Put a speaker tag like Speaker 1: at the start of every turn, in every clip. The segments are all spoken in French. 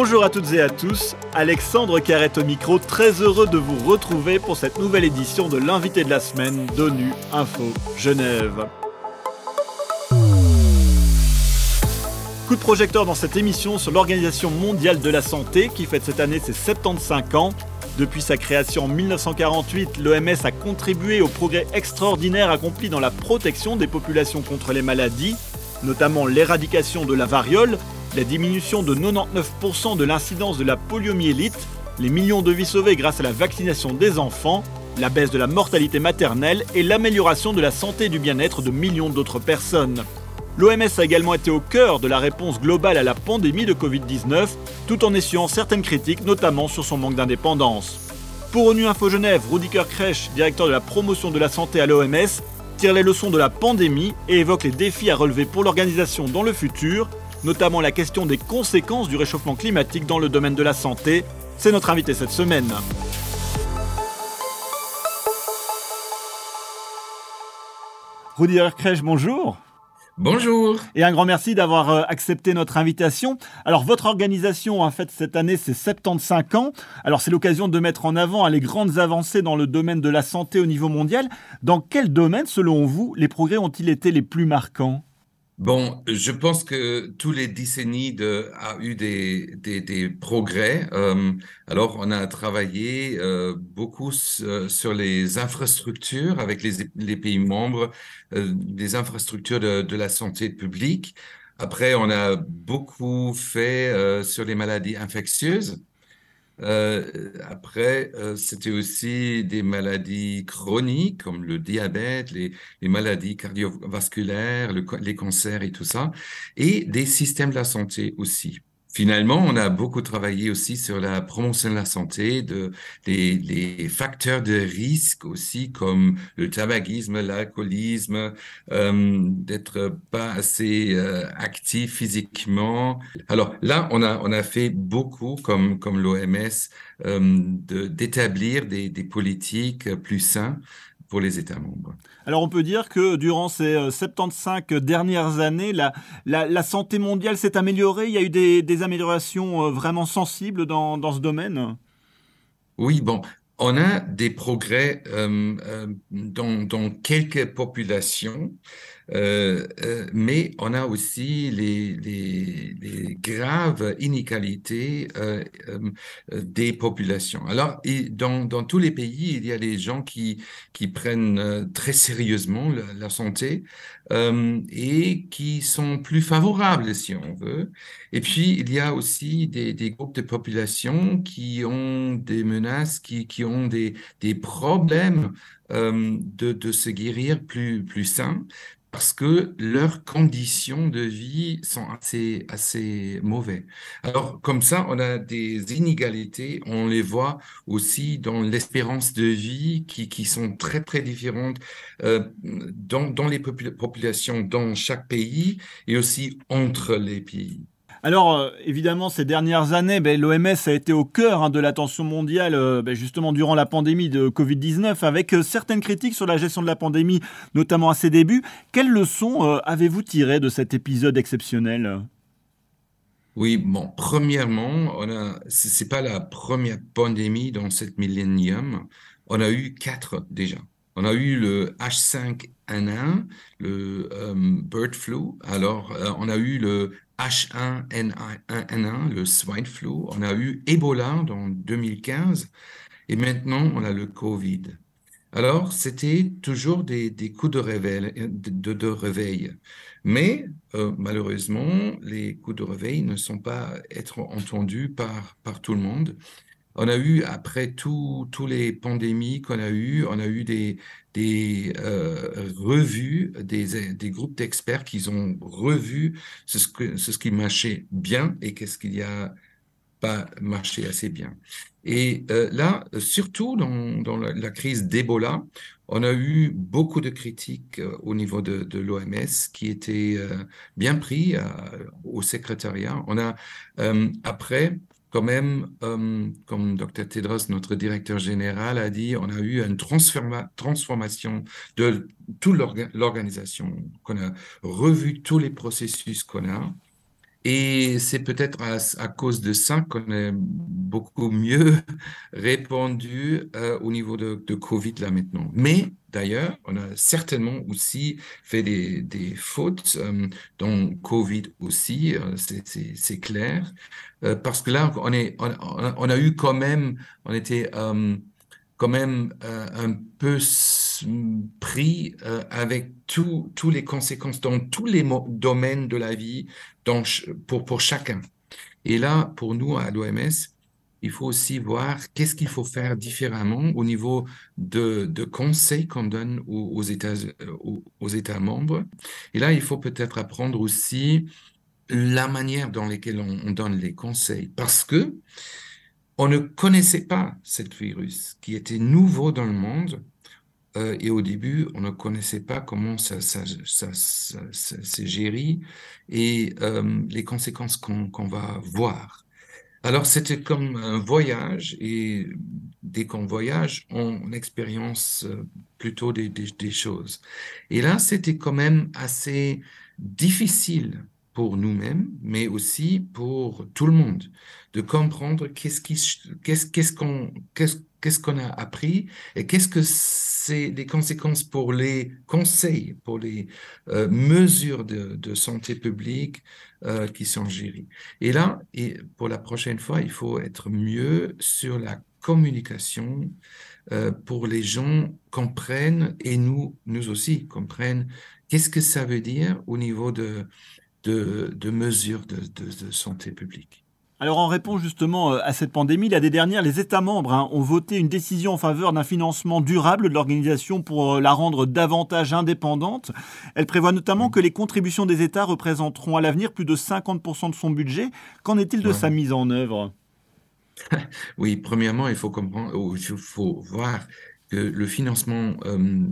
Speaker 1: Bonjour à toutes et à tous, Alexandre Carrette au micro, très heureux de vous retrouver pour cette nouvelle édition de l'invité de la semaine d'ONU Info Genève. Coup de projecteur dans cette émission sur l'Organisation mondiale de la santé qui fête cette année ses 75 ans. Depuis sa création en 1948, l'OMS a contribué au progrès extraordinaire accompli dans la protection des populations contre les maladies, notamment l'éradication de la variole la diminution de 99% de l'incidence de la poliomyélite, les millions de vies sauvées grâce à la vaccination des enfants, la baisse de la mortalité maternelle et l'amélioration de la santé et du bien-être de millions d'autres personnes. L'OMS a également été au cœur de la réponse globale à la pandémie de Covid-19, tout en essuyant certaines critiques, notamment sur son manque d'indépendance. Pour ONU Info Genève, Rudiker Kresch, directeur de la promotion de la santé à l'OMS, tire les leçons de la pandémie et évoque les défis à relever pour l'organisation dans le futur, notamment la question des conséquences du réchauffement climatique dans le domaine de la santé. C'est notre invité cette semaine. Rudiger Krech, bonjour.
Speaker 2: Bonjour.
Speaker 1: Et un grand merci d'avoir euh, accepté notre invitation. Alors, votre organisation a fait cette année ses 75 ans. Alors, c'est l'occasion de mettre en avant hein, les grandes avancées dans le domaine de la santé au niveau mondial. Dans quel domaine, selon vous, les progrès ont-ils été les plus marquants?
Speaker 2: Bon, je pense que tous les décennies de, a eu des, des, des progrès. Euh, alors, on a travaillé euh, beaucoup sur les infrastructures avec les, les pays membres, euh, des infrastructures de, de, la santé publique. Après, on a beaucoup fait euh, sur les maladies infectieuses. Euh, après, euh, c'était aussi des maladies chroniques comme le diabète, les, les maladies cardiovasculaires, le, les cancers et tout ça, et des systèmes de la santé aussi. Finalement, on a beaucoup travaillé aussi sur la promotion de la santé, de, les, les facteurs de risque aussi, comme le tabagisme, l'alcoolisme, euh, d'être pas assez euh, actif physiquement. Alors là, on a, on a fait beaucoup, comme, comme l'OMS, euh, d'établir des, des politiques plus saines pour les États membres.
Speaker 1: Alors on peut dire que durant ces 75 euh, dernières années, la, la, santé mondiale s'est améliorée, il y a eu des, des améliorations euh, vraiment sensibles dans, dans ce domaine?
Speaker 2: Oui, bon, on a des progrès euh, dans, dans, quelques populations, mais on a aussi les, les, les graves inégalités euh, euh, des populations. Alors, dans, dans, tous les pays, il y a des gens qui, qui prennent très sérieusement la, la santé et qui sont plus favorables, si on veut. Et puis, il y a aussi des, des groupes de population qui ont des menaces, qui, qui ont des, des problèmes de, de se guérir plus, plus sains parce que leurs conditions de vie sont assez, assez mauvais. Alors, comme ça, on a des inégalités, on les voit aussi dans l'espérance de vie qui, qui sont très, très différentes euh, dans, dans les populations dans chaque pays et aussi entre les pays.
Speaker 1: Alors, euh, évidemment, ces dernières années, ben, l'OMS a été au cœur hein, de l'attention mondiale, euh, ben, justement durant la pandémie de Covid-19, avec euh, certaines critiques sur la gestion de la pandémie, notamment à ses débuts. Quelles leçons avez-vous tirées de cet épisode exceptionnel?
Speaker 2: Oui, bon, premièrement, on a, c'est pas la première pandémie dans cette millénium. On a eu quatre déjà. On a eu le H5N1, le bird flu. Alors, on a eu le H1N1, le swine flu. On a eu Ebola en 2015 et maintenant on a le Covid. Alors, c'était toujours des, coups de réveil, de, de réveil. Mais euh, malheureusement, les coups de réveil ne sont pas être entendus par, par tout le monde. On a eu, après toutes les pandémies qu'on a eues, on a eu des, des euh, revues, des, des groupes d'experts qui ont revu ce, ce, qui marchait bien et qu'est-ce qu'il y a pas marché assez bien. Et euh, là, surtout dans, dans la, crise d'Ebola, on a eu beaucoup de critiques euh, au niveau de, de l'OMS qui étaient bien pris au secrétariat. On a après quand même, euh, comme Dr Tedros, notre directeur général, a dit, on a eu une transforma transformation de toute l'organisation, qu'on a revu tous les processus qu'on a. Et c'est peut-être à, cause de ça qu'on est beaucoup mieux répandu euh, au niveau de, de, Covid là maintenant. Mais d'ailleurs, on a certainement aussi fait des, fautes euh, dans Covid aussi, euh, c'est clair. Euh, parce que là, on, a eu quand même, on était quand même un peu pris avec tous les conséquences dans tous les domaines de la vie pour, pour chacun. Et là, pour nous, à l'OMS, il faut aussi voir qu'est-ce qu'il faut faire différemment au niveau de, de conseils qu'on donne aux, États, aux, États membres. Et là, il faut peut-être apprendre aussi la manière dans laquelle on, donne les conseils, parce que on ne connaissait pas cette virus qui était nouveau dans le monde. Euh, et au début, on ne connaissait pas comment ça, ça, ça, s'est géré et euh, les conséquences qu'on va voir. Alors, c'était comme un voyage et dès qu'on voyage, on expérience euh, plutôt des, des, des choses. Et là, c'était quand même assez difficile pour nous-mêmes, mais aussi pour tout le monde, de comprendre qu'est-ce qu'on qu'est-ce qu'on a appris et qu'est-ce que c'est les conséquences pour les conseils, pour les euh, mesures de, de, santé publique euh, qui sont gérées. Et là, et pour la prochaine fois, il faut être mieux sur la communication euh, pour les gens comprennent et nous, nous aussi comprennent qu'est-ce que ça veut dire au niveau de de, mesures de, santé publique.
Speaker 1: Alors en réponse justement euh, à cette pandémie, l'année dernière, les États membres hein, ont voté une décision en faveur d'un financement durable de l'organisation pour euh, la rendre davantage indépendante. Elle prévoit notamment que les contributions des États représenteront à l'avenir plus de 50% de son budget. Qu'en est-il de sa mise en œuvre?
Speaker 2: Oui, premièrement, il faut comprendre, il faut voir que le financement euh,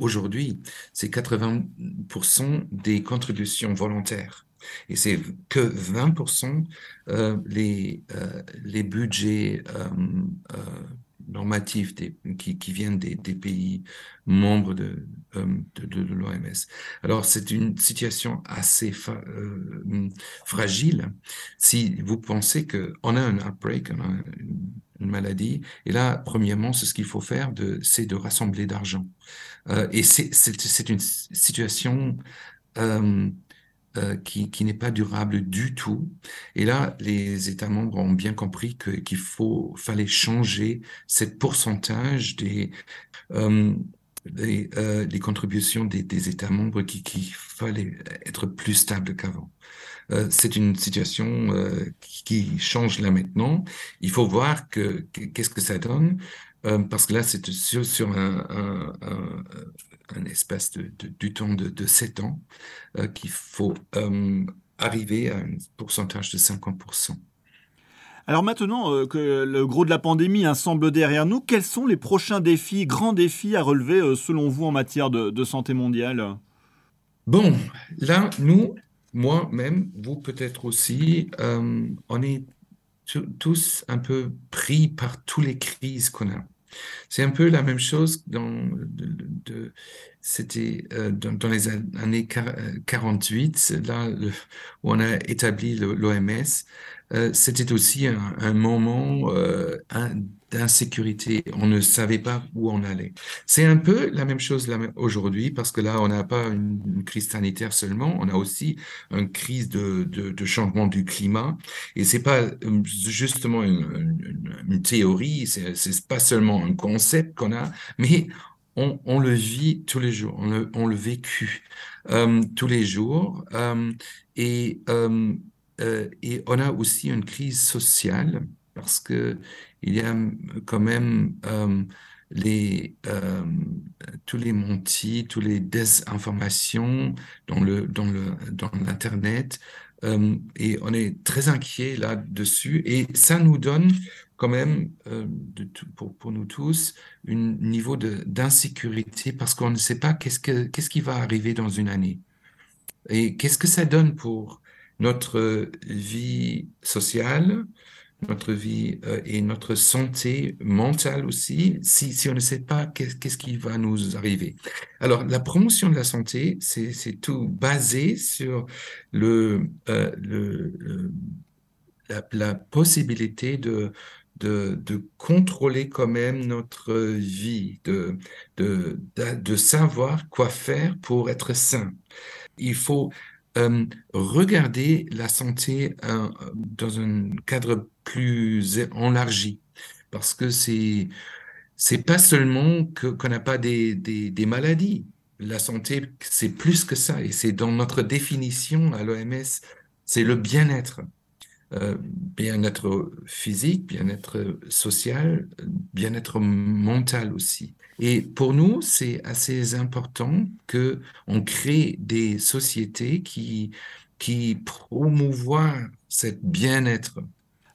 Speaker 2: aujourd'hui, c'est 80% des contributions volontaires. Et c'est que 20% euh, les, euh, les budgets euh, euh normatifs qui, viennent des, pays membres de, l'OMS. Alors, c'est une situation assez fragile. Si vous pensez qu'on a un outbreak, on a une, une maladie, et là, premièrement, c'est ce qu'il faut faire, c'est de rassembler d'argent. Euh, et c'est une situation euh, euh, qui, n'est pas durable du tout. Et là, les États membres ont bien compris qu'il fallait changer cette pourcentage des euh, contributions des, États membres qui fallait être plus stable qu'avant. Euh, c'est une situation euh, qui, change là maintenant. Il faut voir que qu'est-ce que ça donne. Euh, parce que là, c'est sur, sur un, un, un, un, espace de, de, du temps de, de 7 ans qu'il faut arriver à un pourcentage de 50%.
Speaker 1: Alors maintenant euh, que le gros de la pandémie hein, semble derrière nous, quels sont les prochains défis, grands défis à relever euh, selon vous en matière de, de santé mondiale?
Speaker 2: Bon, là, nous, moi-même, vous peut-être aussi, euh, on est tous un peu pris par toutes les crises qu'on a. C'est un peu la même chose dans, c'était euh, dans, les années 48, là le, où on a établi l'OMS. Euh, c'était aussi un, moment euh, d'insécurité. On ne savait pas où on allait. C'est un peu la même chose aujourd'hui parce que là, on n'a pas une, crise sanitaire seulement, on a aussi une crise de, changement du climat. Et c'est pas euh, justement une, une, une théorie, pas seulement un concept qu'on a, mais on, le vit tous les jours, on le, vécu euh, tous les jours. Euh, et, euh, et on a aussi une crise sociale parce que il y a quand même les, tous les montis, toutes les désinformations dans le dans le dans l'internet et on est très inquiet là-dessus et ça nous donne quand même euh, pour, pour nous tous un niveau d'insécurité parce qu'on ne sait pas qu'est-ce que qu'est-ce qui va arriver dans une année et qu'est-ce que ça donne pour notre vie sociale, notre vie euh, et notre santé mentale aussi, si, si on ne sait pas qu'est-ce qui va nous arriver. Alors, la promotion de la santé, c'est tout basé sur le, euh, la, possibilité de, de, contrôler quand même notre vie, de, savoir quoi faire pour être sain. Il faut euh, regarder la santé euh, dans un cadre plus élargi, parce que c'est c'est pas seulement qu'on n'a pas des, maladies. La santé, c'est plus que ça, et c'est dans notre définition à l'OMS, c'est le bien-être. Euh, bien-être physique, bien-être social, bien-être mental aussi. Et pour nous, c'est assez important que on crée des sociétés qui qui promouvoient cette bien-être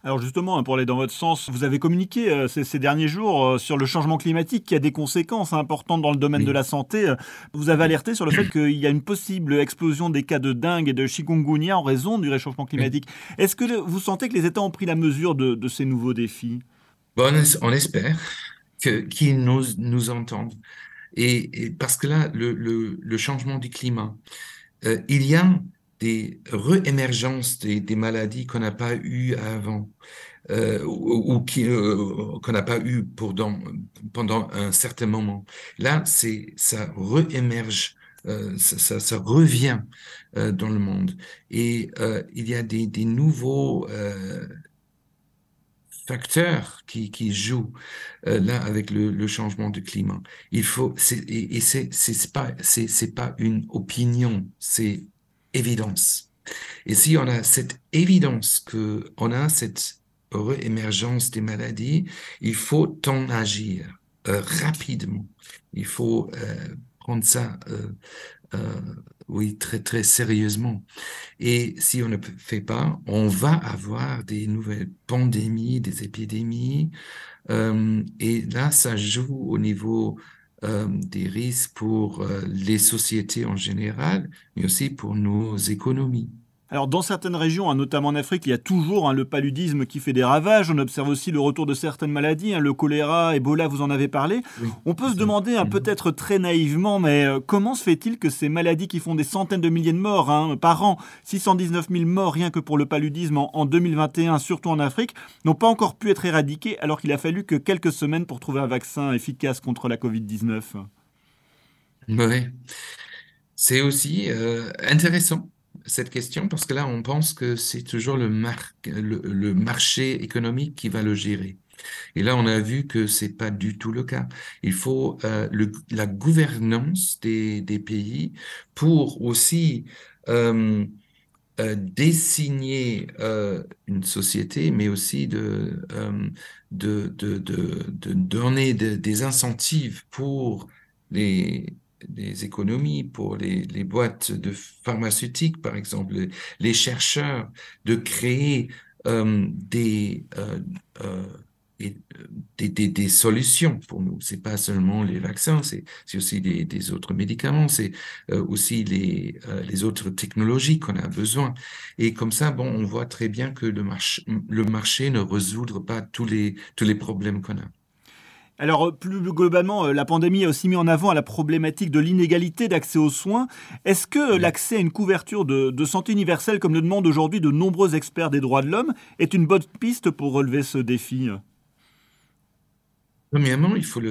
Speaker 1: alors justement, hein, pour aller dans votre sens, vous avez communiqué euh, ces, derniers jours euh, sur le changement climatique qui a des conséquences importantes dans le domaine de la santé. Vous avez alerté sur le fait qu'il y a une possible explosion des cas de dengue et de chikungunya en raison du réchauffement climatique. Est-ce que vous sentez que les États ont pris la mesure de, ces nouveaux défis?
Speaker 2: Bon, On espère qu'ils nous, nous entendent. Et, parce que là, le, changement du climat, euh, il y a des réémergences des, maladies qu'on n'a pas eues avant euh, ou, euh, qu'on n'a pas eu pendant, pendant un certain moment. Là, c'est ça réémerge, euh, ça, ça, revient dans le monde et il y a des, des nouveaux facteurs qui, qui jouent là avec le, changement de climat. Il faut et, et c'est c'est pas c'est pas une opinion, c'est évidence. Et si on a cette évidence que on a cette réémergence des maladies, il faut en agir euh, rapidement. Il faut euh, prendre ça, euh, oui, très très sérieusement. Et si on ne fait pas, on va avoir des nouvelles pandémies, des épidémies. Et là, ça joue au niveau euh, des risques pour euh, les sociétés en général, mais aussi pour nos économies.
Speaker 1: Alors dans certaines régions, hein, notamment en Afrique, il y a toujours hein, le paludisme qui fait des ravages. On observe aussi le retour de certaines maladies, hein, le choléra, Ebola, vous en avez parlé. On peut se demander, mhm. peut-être très naïvement, mais euh, comment se fait-il que ces maladies qui font des centaines de milliers de morts par an, 619 000 morts rien que pour le paludisme en, 2021, surtout en Afrique, n'ont pas encore pu être éradiquées alors qu'il a fallu que quelques semaines pour trouver un vaccin efficace contre la Covid-19
Speaker 2: Oui, c'est aussi euh, intéressant cette question parce que là, on pense que c'est toujours le, marché économique qui va le gérer. Et là, on a vu que c'est pas du tout le cas. Il faut euh, la gouvernance des, pays pour aussi euh, euh, euh, une société, mais aussi de, de donner des incentives pour les, des économies pour les, les, boîtes de pharmaceutiques, par exemple, les, chercheurs, de créer euh, des, euh, euh, des, des, des, solutions pour nous. C'est pas seulement les vaccins, c'est aussi des, autres médicaments, c'est aussi les, les autres technologies qu'on a besoin. Et comme ça, bon, on voit très bien que le, marché le marché ne résoudre pas tous les, tous les problèmes qu'on a.
Speaker 1: Alors, euh, plus globalement, euh, la pandémie a aussi mis en avant la problématique de l'inégalité d'accès aux soins. Est-ce que l'accès à une couverture de, santé universelle, comme le demandent aujourd'hui de nombreux experts des droits de l'homme, est une bonne piste pour relever ce défi
Speaker 2: Premièrement, il faut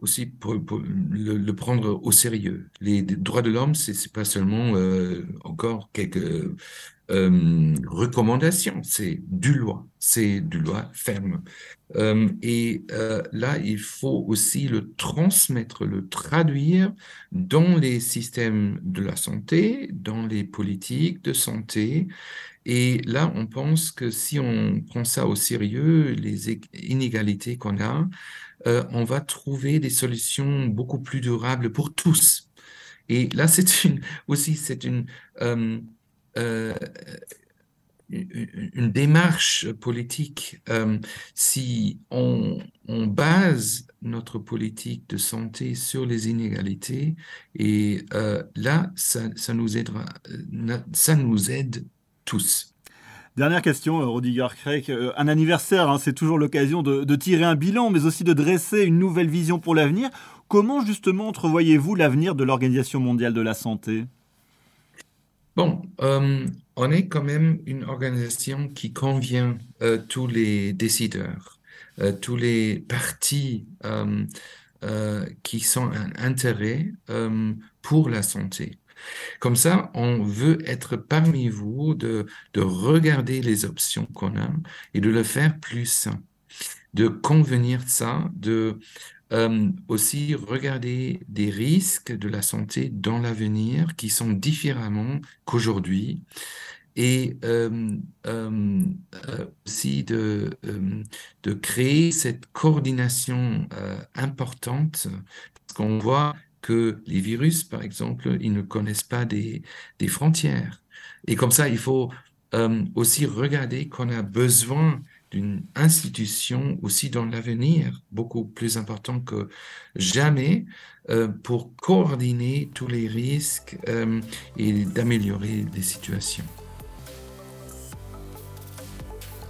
Speaker 2: aussi le, prendre au sérieux. Les droits de l'homme, c'est n'est pas seulement euh, encore quelques euh, recommandation, c'est du loi, c'est du loi ferme. Euh, et là, il faut aussi le transmettre, le traduire dans les systèmes de la santé, dans les politiques de santé. Et là, on pense que si on prend ça au sérieux, les inégalités qu'on a, euh, on va trouver des solutions beaucoup plus durables pour tous. Et là, c'est aussi, c'est une, euh, euh, une démarche politique. Si on, base notre politique de santé sur les inégalités, et là, ça, ça, nous aidera, ça nous aide tous.
Speaker 1: Dernière question, euh, Rodiger Craig. Euh, un anniversaire, hein, c'est toujours l'occasion de, tirer un bilan, mais aussi de dresser une nouvelle vision pour l'avenir. Comment justement entrevoyez-vous l'avenir de l'Organisation mondiale de la santé?
Speaker 2: Bon, euh, on est quand même une organisation qui convient tous les décideurs, tous les partis qui sont un intérêt pour la santé. Comme ça, on veut être parmi vous, de, de regarder les options qu'on a et de le faire plus de convenir de ça, de euh, aussi regarder des risques de la santé dans l'avenir qui sont différemment qu'aujourd'hui et euh, euh, aussi de, de créer cette coordination importante parce qu'on voit que les virus, par exemple, ils ne connaissent pas des, des frontières. Et comme ça, il faut euh, aussi regarder qu'on a besoin d'une institution aussi dans l'avenir, beaucoup plus important que jamais, euh, pour coordonner tous les risques euh, et d'améliorer les situations.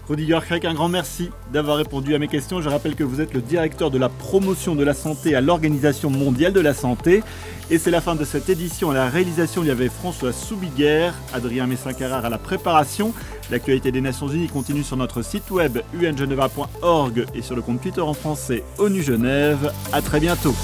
Speaker 1: Rudiger Craig, un grand merci d'avoir répondu à mes questions. Je rappelle que vous êtes le directeur de la promotion de la santé à l'Organisation mondiale de la santé. Et c'est la fin de cette édition. À la réalisation, il y avait François Soubiguerre, Adrien Messin-Carrard à la préparation. L'actualité des Nations Unies continue sur notre site web ungeneva.org et sur le compte Twitter en français ONU Genève. À très bientôt.